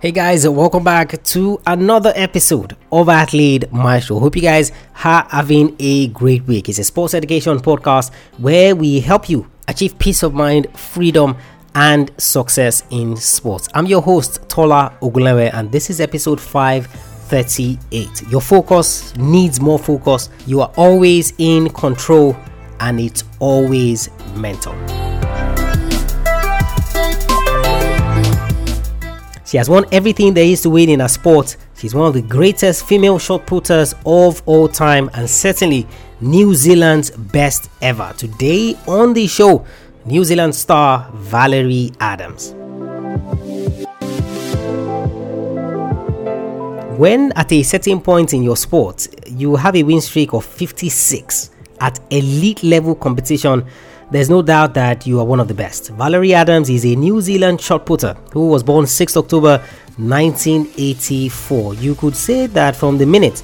Hey guys, welcome back to another episode of Athlete Maestro. Hope you guys are having a great week. It's a sports education podcast where we help you achieve peace of mind, freedom, and success in sports. I'm your host, Tola Ogunlewe, and this is episode 538. Your focus needs more focus. You are always in control, and it's always mental. She has won everything there is to win in a sport. She's one of the greatest female shot putters of all time and certainly New Zealand's best ever. Today on the show, New Zealand star Valerie Adams. When at a certain point in your sport, you have a win streak of 56 at elite level competition, there's no doubt that you are one of the best. Valerie Adams is a New Zealand shot putter who was born 6 October 1984. You could say that from the minute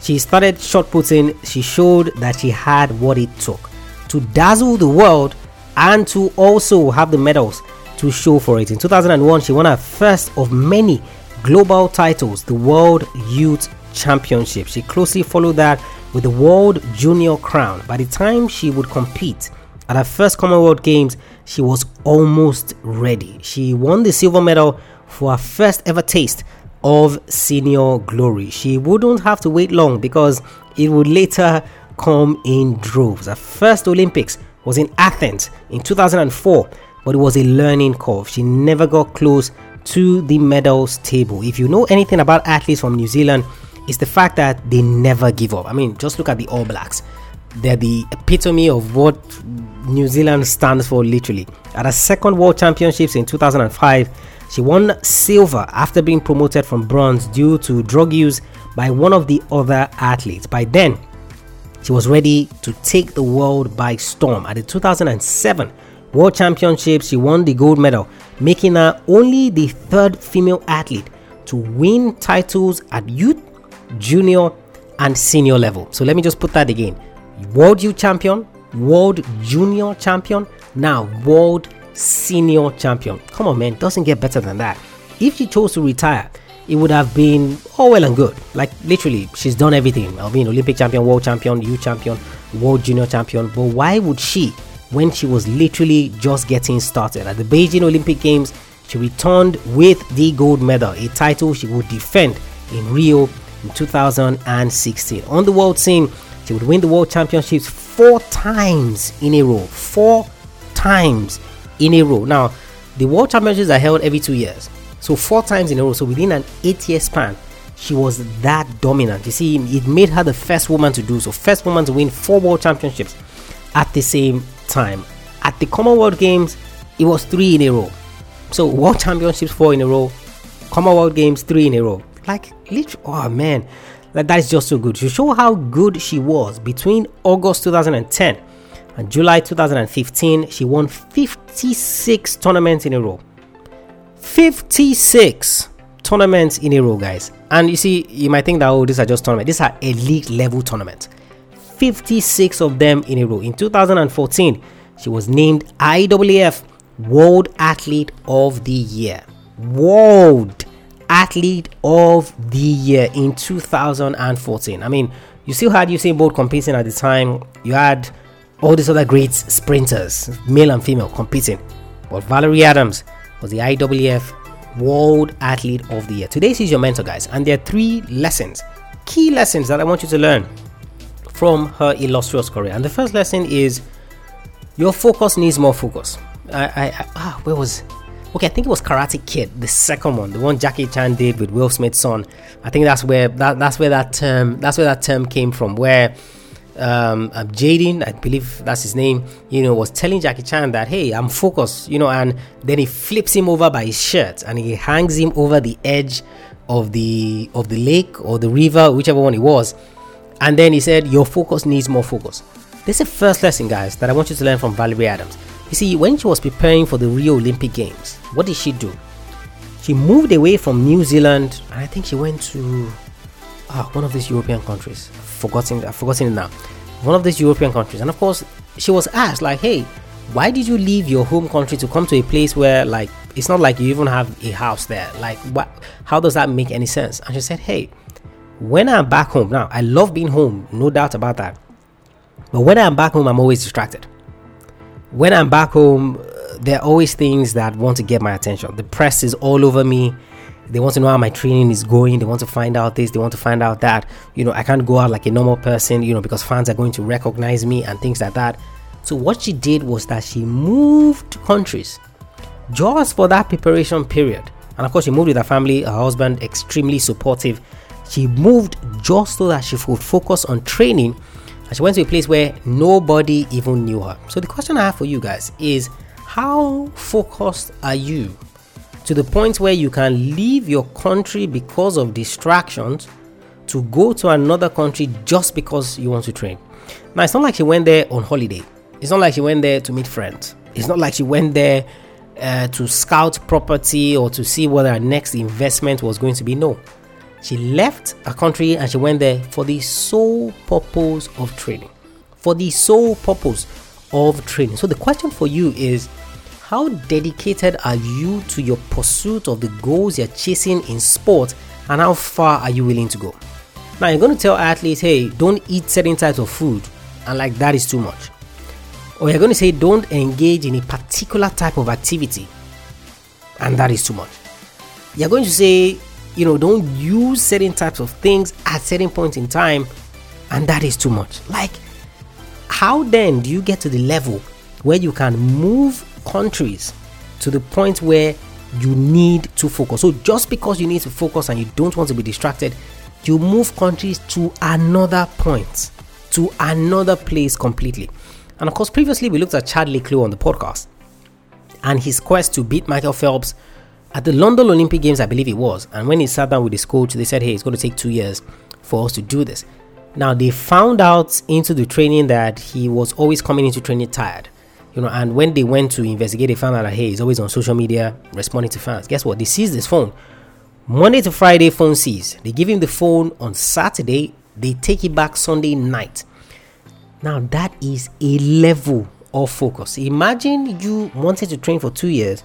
she started shot putting, she showed that she had what it took to dazzle the world and to also have the medals to show for it. In 2001, she won her first of many global titles, the World Youth Championship. She closely followed that with the World Junior Crown. By the time she would compete, at her first Commonwealth Games, she was almost ready. She won the silver medal for her first ever taste of senior glory. She wouldn't have to wait long because it would later come in droves. Her first Olympics was in Athens in 2004, but it was a learning curve. She never got close to the medals table. If you know anything about athletes from New Zealand, it's the fact that they never give up. I mean, just look at the All Blacks. They're the epitome of what New Zealand stands for, literally. At her second World Championships in 2005, she won silver after being promoted from bronze due to drug use by one of the other athletes. By then, she was ready to take the world by storm. At the 2007 World Championships, she won the gold medal, making her only the third female athlete to win titles at youth, junior, and senior level. So let me just put that again World Youth Champion, World Junior Champion, now World Senior Champion. Come on, man, doesn't get better than that. If she chose to retire, it would have been all well and good. Like literally, she's done everything. I'll be an Olympic champion, world champion, youth champion, world junior champion. But why would she, when she was literally just getting started at the Beijing Olympic Games, she returned with the gold medal, a title she would defend in Rio in 2016. On the world scene, she would win the world championships four times in a row. Four times in a row. Now, the world championships are held every two years. So, four times in a row. So, within an eight year span, she was that dominant. You see, it made her the first woman to do so. First woman to win four world championships at the same time. At the Commonwealth Games, it was three in a row. So, world championships, four in a row. Commonwealth Games, three in a row. Like, literally, oh man, that, that is just so good. To show how good she was between August 2010 and July 2015, she won 56 tournaments in a row. 56 tournaments in a row, guys. And you see, you might think that, oh, these are just tournaments. These are elite level tournaments. 56 of them in a row. In 2014, she was named IAAF World Athlete of the Year. World Athlete of the Year in 2014. I mean, you still had Usain Bolt competing at the time. You had all these other great sprinters, male and female, competing. But Valerie Adams was the IAAF World Athlete of the Year. Today, she's your mentor, guys, and there are three lessons, key lessons that I want you to learn from her illustrious career. And the first lesson is your focus needs more focus. I, I, I ah, where was okay, I think it was Karate Kid, the second one, the one Jackie Chan did with Will Smith's son. I think that's where that that's where that term that's where that term came from. Where um, um Jaden, I believe that's his name, you know, was telling Jackie Chan that hey, I'm focused, you know, and then he flips him over by his shirt and he hangs him over the edge of the of the lake or the river, whichever one it was. And then he said, Your focus needs more focus. This is the first lesson, guys, that I want you to learn from Valerie Adams. You see, when she was preparing for the Rio Olympic Games, what did she do? She moved away from New Zealand and I think she went to oh, one of these European countries. Forgotten, I've forgotten it now. One of these European countries. And of course, she was asked, like, hey, why did you leave your home country to come to a place where like it's not like you even have a house there like what how does that make any sense and she said hey when i'm back home now i love being home no doubt about that but when i'm back home i'm always distracted when i'm back home there are always things that want to get my attention the press is all over me they want to know how my training is going they want to find out this they want to find out that you know i can't go out like a normal person you know because fans are going to recognize me and things like that so what she did was that she moved countries just for that preparation period. And of course, she moved with her family, her husband, extremely supportive. She moved just so that she could focus on training. And she went to a place where nobody even knew her. So the question I have for you guys is how focused are you to the point where you can leave your country because of distractions to go to another country just because you want to train? Now, it's not like she went there on holiday. It's not like she went there to meet friends. It's not like she went there uh, to scout property or to see what her next investment was going to be. No. She left a country and she went there for the sole purpose of training. For the sole purpose of training. So the question for you is how dedicated are you to your pursuit of the goals you're chasing in sport and how far are you willing to go? Now you're going to tell athletes, hey, don't eat certain types of food, and like that is too much or you're going to say don't engage in a particular type of activity and that is too much you're going to say you know don't use certain types of things at certain point in time and that is too much. Like how then do you get to the level where you can move countries to the point where you need to focus? So just because you need to focus and you don't want to be distracted you move countries to another point to another place completely. And of course, previously we looked at Chad le Clos on the podcast and his quest to beat Michael Phelps at the London Olympic Games, I believe it was. And when he sat down with his coach, they said, hey, it's going to take two years for us to do this. Now, they found out into the training that he was always coming into training tired. You know, and when they went to investigate, they found out that hey, he's always on social media responding to fans. Guess what? They seized his phone. Monday to Friday, phone seized. They give him the phone on Saturday. They take it back Sunday night. Now that is a level of focus. Imagine you wanted to train for two years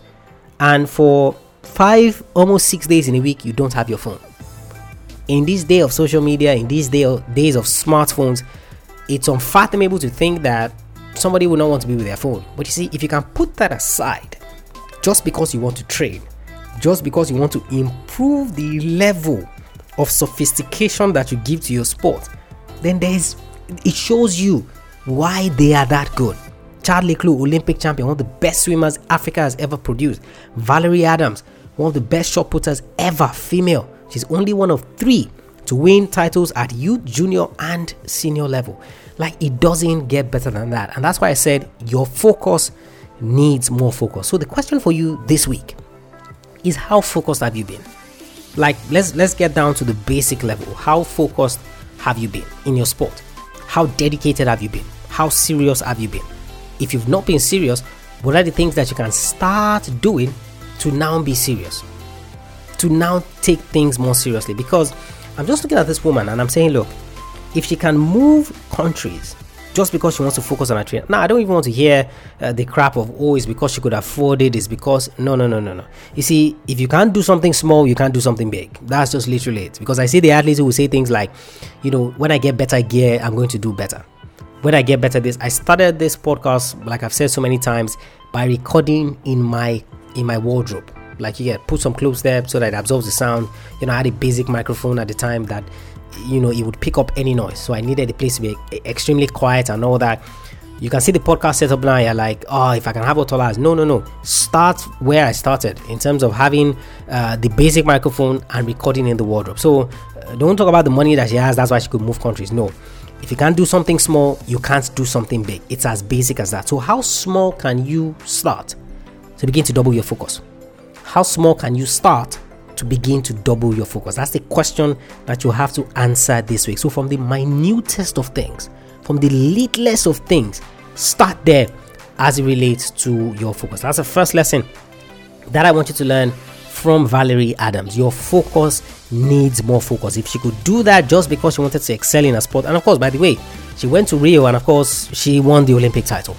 and for five, almost six days in a week, you don't have your phone. In this day of social media, in these day of, days of smartphones, it's unfathomable to think that somebody will not want to be with their phone. But you see, if you can put that aside, just because you want to train, just because you want to improve the level of sophistication that you give to your sport, then there's it shows you why they are that good. Chad le Clos, Olympic champion, one of the best swimmers Africa has ever produced. Valerie Adams, one of the best shot putters ever, female. She's only one of three to win titles at youth, junior, and senior level. Like it doesn't get better than that. And that's why I said your focus needs more focus. So the question for you this week is how focused have you been? Like let's let's get down to the basic level. How focused have you been in your sport? How dedicated have you been? How serious have you been? If you've not been serious, what are the things that you can start doing to now be serious? To now take things more seriously? Because I'm just looking at this woman and I'm saying, look, if she can move countries just because she wants to focus on her training. Now, I don't even want to hear uh, the crap of, oh, it's because she could afford it, it's because, no, no, no, no, no. You see, if you can't do something small, you can't do something big. That's just literally it. Because I see the athletes who say things like, you know, when I get better gear, I'm going to do better. When I get better this, I started this podcast, like I've said so many times, by recording in my in my wardrobe. Like you get put some clothes there so that it absorbs the sound. You know i had a basic microphone at the time that you know it would pick up any noise. So i needed the place to be extremely quiet and all that. You can see the podcast setup now you're like oh if i can have all no no no. Start where i started in terms of having uh, the basic microphone and recording in the wardrobe. So uh, don't talk about the money that she has that's why she could move countries. No. If you can't do something small you can't do something big. It's as basic as that. So how small can you start to begin to double your focus how small can you start to begin to double your focus? That's the question that you have to answer this week. So, from the minutest of things, from the littlest of things, start there as it relates to your focus. That's the first lesson that I want you to learn from Valerie Adams. Your focus needs more focus. If she could do that just because she wanted to excel in a sport, and of course, by the way, she went to Rio and of course, she won the Olympic title.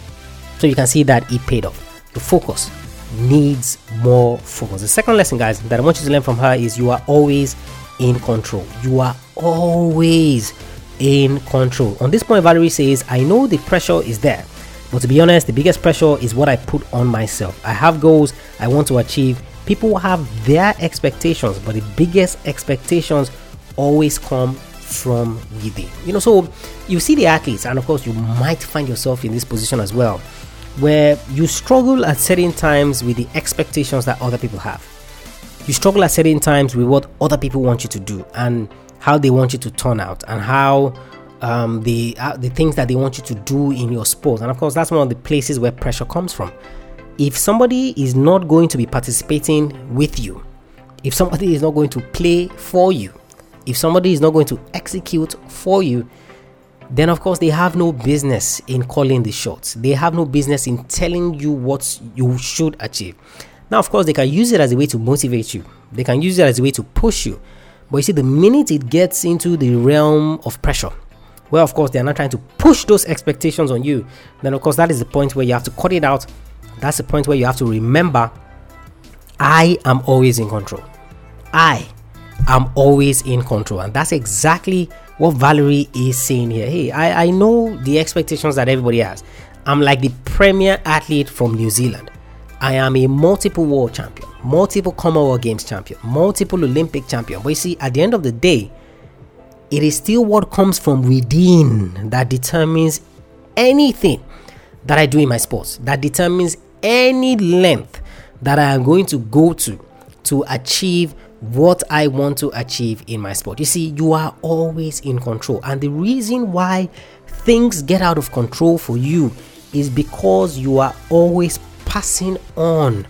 So you can see that it paid off. The focus needs more focus. The second lesson, guys, that I want you to learn from her is you are always in control. You are always in control. On this point, Valerie says, I know the pressure is there, but to be honest, the biggest pressure is what I put on myself. I have goals I want to achieve. People have their expectations, but the biggest expectations always come from within. You know, so you see the athletes, and of course, you might find yourself in this position as well, where you struggle at certain times with the expectations that other people have. You struggle at certain times with what other people want you to do and how they want you to turn out and how um, the uh, the things that they want you to do in your sport. And of course, that's one of the places where pressure comes from. If somebody is not going to be participating with you, if somebody is not going to play for you, if somebody is not going to execute for you, then of course they have no business in calling the shots. They have no business in telling you what you should achieve. Now, of course, they can use it as a way to motivate you. They can use it as a way to push you. But you see, the minute it gets into the realm of pressure, well, of course, they are not trying to push those expectations on you. Then, of course, that is the point where you have to cut it out. That's the point where you have to remember I am always in control. I am always in control. And that's exactly what Valerie is saying here. Hey, I, I know the expectations that everybody has. I'm like the premier athlete from New Zealand. I am a multiple world champion, multiple Commonwealth Games champion, multiple Olympic champion. But you see, at the end of the day, it is still what comes from within that determines anything that I do in my sports, that determines any length that I am going to go to to achieve what I want to achieve in my sport. You see, you are always in control. And the reason why things get out of control for you is because you are always passing on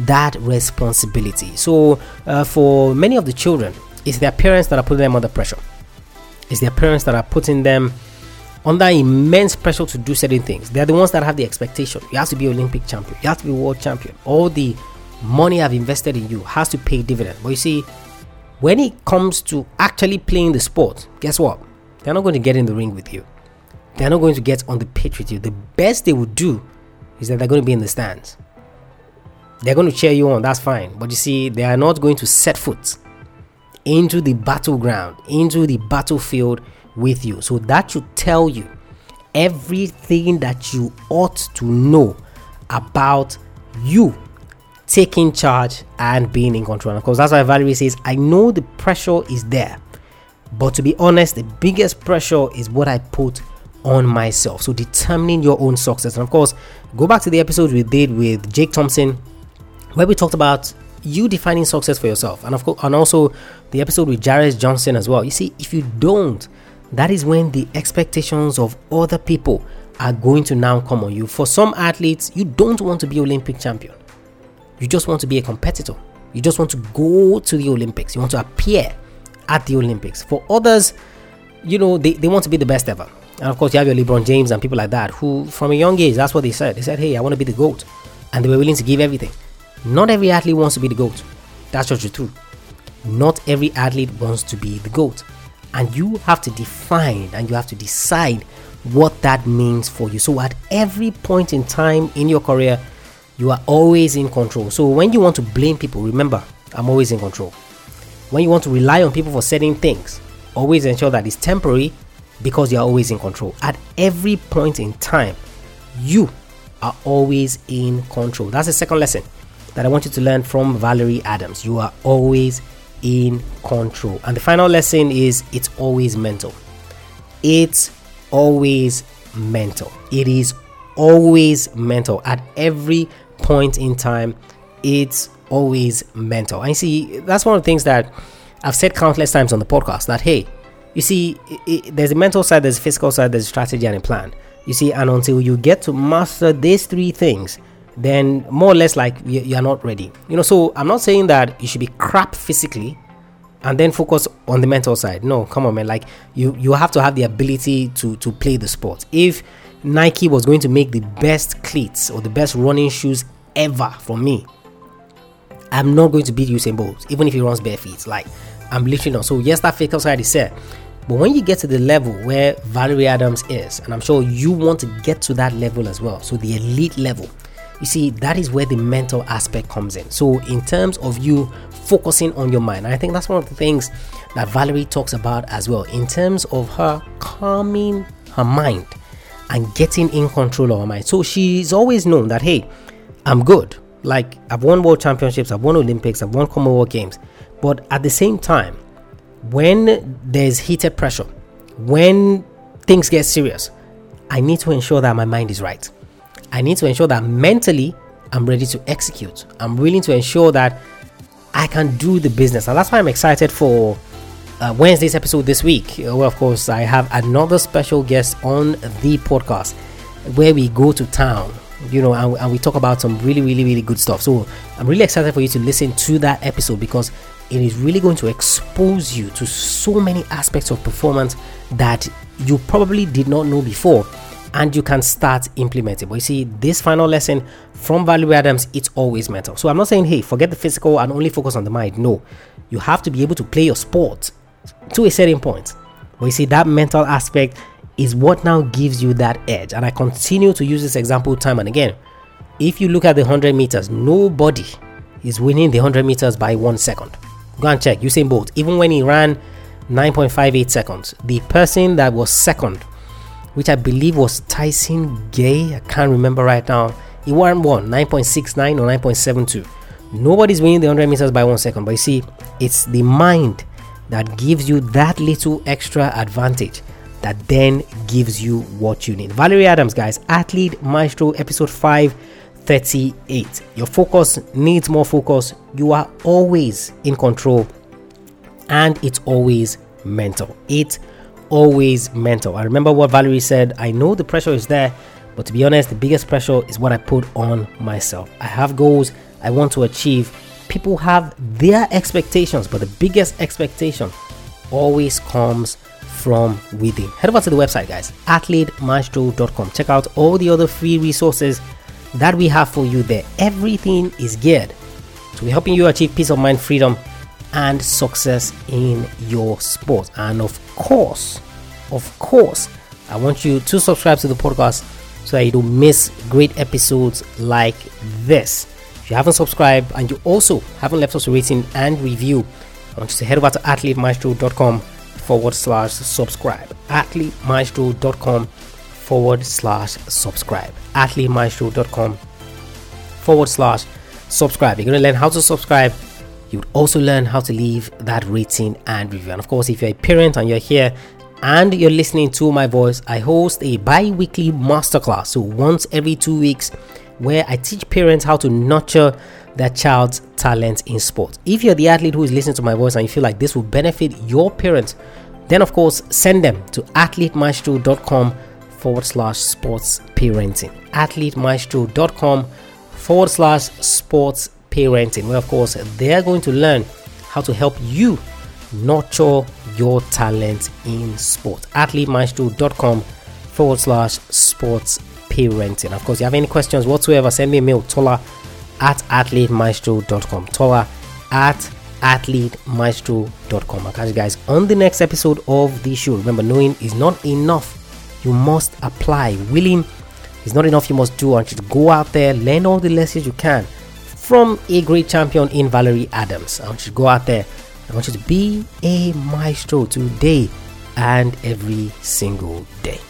that responsibility. So, uh, for many of the children, it's their parents that are putting them under pressure. It's their parents that are putting them under immense pressure to do certain things. They're the ones that have the expectation. You have to be Olympic champion. You have to be world champion. All the money I've invested in you has to pay dividend. But you see, when it comes to actually playing the sport, guess what? They're not going to get in the ring with you. They're not going to get on the pitch with you. The best they would do is that they're going to be in the stands. They're going to cheer you on, that's fine. But you see, they are not going to set foot into the battleground, into the battlefield with you. So that should tell you everything that you ought to know about you taking charge and being in control. of course, that's why Valerie says, I know the pressure is there, but to be honest, the biggest pressure is what I put on myself. So, determining your own success. And of course, go back to the episode we did with Jake Thompson, where we talked about you defining success for yourself, and of course, and also the episode with Jared Johnson as well. You see, if you don't, that is when the expectations of other people are going to now come on you. For some athletes, you don't want to be Olympic champion. You just want to be a competitor. You just want to go to the Olympics. You want to appear at the Olympics. For others, you know, they, they want to be the best ever. And of course, you have your LeBron James and people like that who, from a young age, that's what they said. They said, hey, I want to be the GOAT. And they were willing to give everything. Not every athlete wants to be the GOAT. That's just the truth. Not every athlete wants to be the GOAT. And you have to define and you have to decide what that means for you. So, at every point in time in your career, you are always in control. So when you want to blame people, remember, I'm always in control. When you want to rely on people for certain things, always ensure that it's temporary because you're always in control. At every point in time, you are always in control. That's the second lesson that I want you to learn from Valerie Adams. You are always in control. And the final lesson is it's always mental. It's always mental. It is always mental at every point in time it's always mental. And see that's one of the things that i've said countless times on the podcast that hey you see it, it, there's a mental side there's a physical side there's a strategy and a plan. You see and until you get to master these three things then more or less like you, are not ready. You know so i'm not saying that you should be crap physically and then focus on the mental side. No come on man. Like you you have to have the ability to to play the sport. If Nike was going to make the best cleats or the best running shoes ever for me, I'm not going to beat Usain Bolt, even if he runs bare feet. Like, I'm literally not. So, yes, that side is set. But when you get to the level where Valerie Adams is, and I'm sure you want to get to that level as well, so the elite level, you see, that is where the mental aspect comes in. So, in terms of you focusing on your mind, I think that's one of the things that Valerie talks about as well, in terms of her calming her mind and getting in control of her mind. So, she's always known that, hey, I'm good. Like, I've won world championships, I've won Olympics, I've won Commonwealth Games. But at the same time, when there's heated pressure, when things get serious, I need to ensure that my mind is right. I need to ensure that mentally I'm ready to execute. I'm willing to ensure that I can do the business. And that's why I'm excited for uh, Wednesday's episode this week. Well, of course, I have another special guest on the podcast where we go to town, you know, and, and we talk about some really, really, really good stuff. So I'm really excited for you to listen to that episode because it is really going to expose you to so many aspects of performance that you probably did not know before and you can start implementing. But you see, this final lesson from Valerie Adams, it's always mental. So I'm not saying, hey, forget the physical and only focus on the mind. No, you have to be able to play your sport to a certain point. But you see, that mental aspect is what now gives you that edge. And I continue to use this example time and again. If you look at the 100 meters, nobody is winning the 100 meters by one second. Go and check Usain Bolt. Even when he ran 9.58 seconds, the person that was second, which I believe was Tyson Gay, I can't remember right now, he won one 9.69 or 9.72. Nobody's winning the 100 meters by one second, but you see, it's the mind that gives you that little extra advantage that then gives you what you need. Valerie Adams, guys, Athlete Maestro, episode 5 38. Your focus needs more focus. You are always in control and it's always mental. It's always mental. I remember what Valerie said. I know the pressure is there, but to be honest, the biggest pressure is what I put on myself. I have goals I want to achieve. People have their expectations, but the biggest expectation always comes from within. Head over to the website, guys, athletemaestro.com. Check out all the other free resources that we have for you there. Everything is geared to helping you achieve peace of mind, freedom, and success in your sport. And of course, of course, I want you to subscribe to the podcast so that you don't miss great episodes like this. You haven't subscribed and you also haven't left us a rating and review, I want you to head over to athletemaestro.com forward slash subscribe. athletemaestro.com forward slash subscribe. athletemaestro.com forward slash subscribe. You're going to learn how to subscribe. You would also learn how to leave that rating and review. And of course, if you're a parent and you're here and you're listening to my voice, I host a bi weekly masterclass. So, once every two weeks, where I teach parents how to nurture their child's talent in sport. If you're the athlete who is listening to my voice and you feel like this will benefit your parents, then of course send them to athletemaestro.com forward slash sports parenting. Athletemaestro.com forward slash sports parenting, where of course they're going to learn how to help you nurture your talent in sport. Athletemaestro.com forward slash sports parenting. Of course, you have any questions whatsoever, send me a mail, Tola at athletemaestro.com. Tola at athletemaestro.com. I'll catch you guys on the next episode of the show. Remember, knowing is not enough you must apply. Willing is not enough, you must do. And just go out there, learn all the lessons you can from a great champion in Valerie Adams. I want you to go out there. I want you to be a maestro today and every single day.